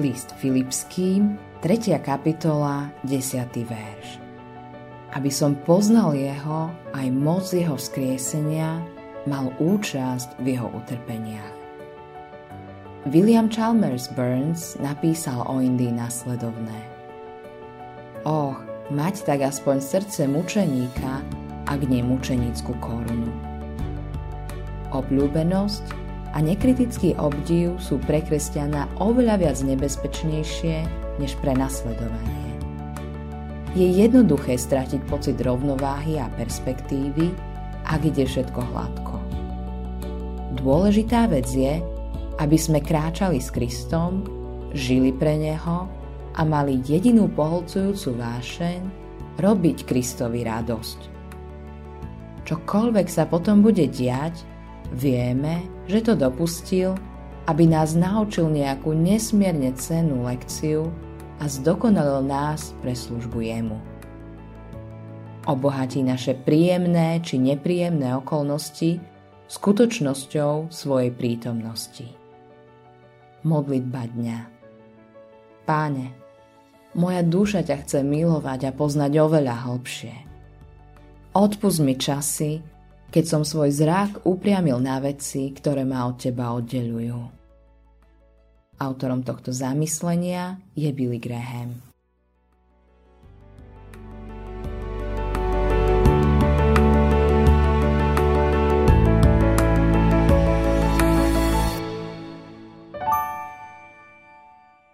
List Filipským, 3. kapitola, 10. verš. Aby som poznal jeho, aj moc jeho vzkriesenia, mal účasť v jeho utrpeniach. William Chalmers Burns napísal o Indii nasledovné. Och, mať tak aspoň srdce mučeníka, ak nie mučenickú korunu. Obľúbenosť a nekritický obdiv sú pre kresťana oveľa viac nebezpečnejšie než pre nasledovanie. Je jednoduché stratiť pocit rovnováhy a perspektívy, ak ide všetko hladko. Dôležitá vec je, aby sme kráčali s Kristom, žili pre Neho a mali jedinú poholcujúcu vášeň robiť Kristovi radosť. Čokoľvek sa potom bude diať, Vieme, že to dopustil, aby nás naučil nejakú nesmierne cennú lekciu a zdokonalil nás pre službu jemu. Obohatí naše príjemné či nepríjemné okolnosti skutočnosťou svojej prítomnosti. Modlitba dňa Páne, moja duša ťa chce milovať a poznať oveľa hlbšie. Odpust mi časy, keď som svoj zrak upriamil na veci, ktoré ma od teba oddelujú. Autorom tohto zamyslenia je Billy Graham.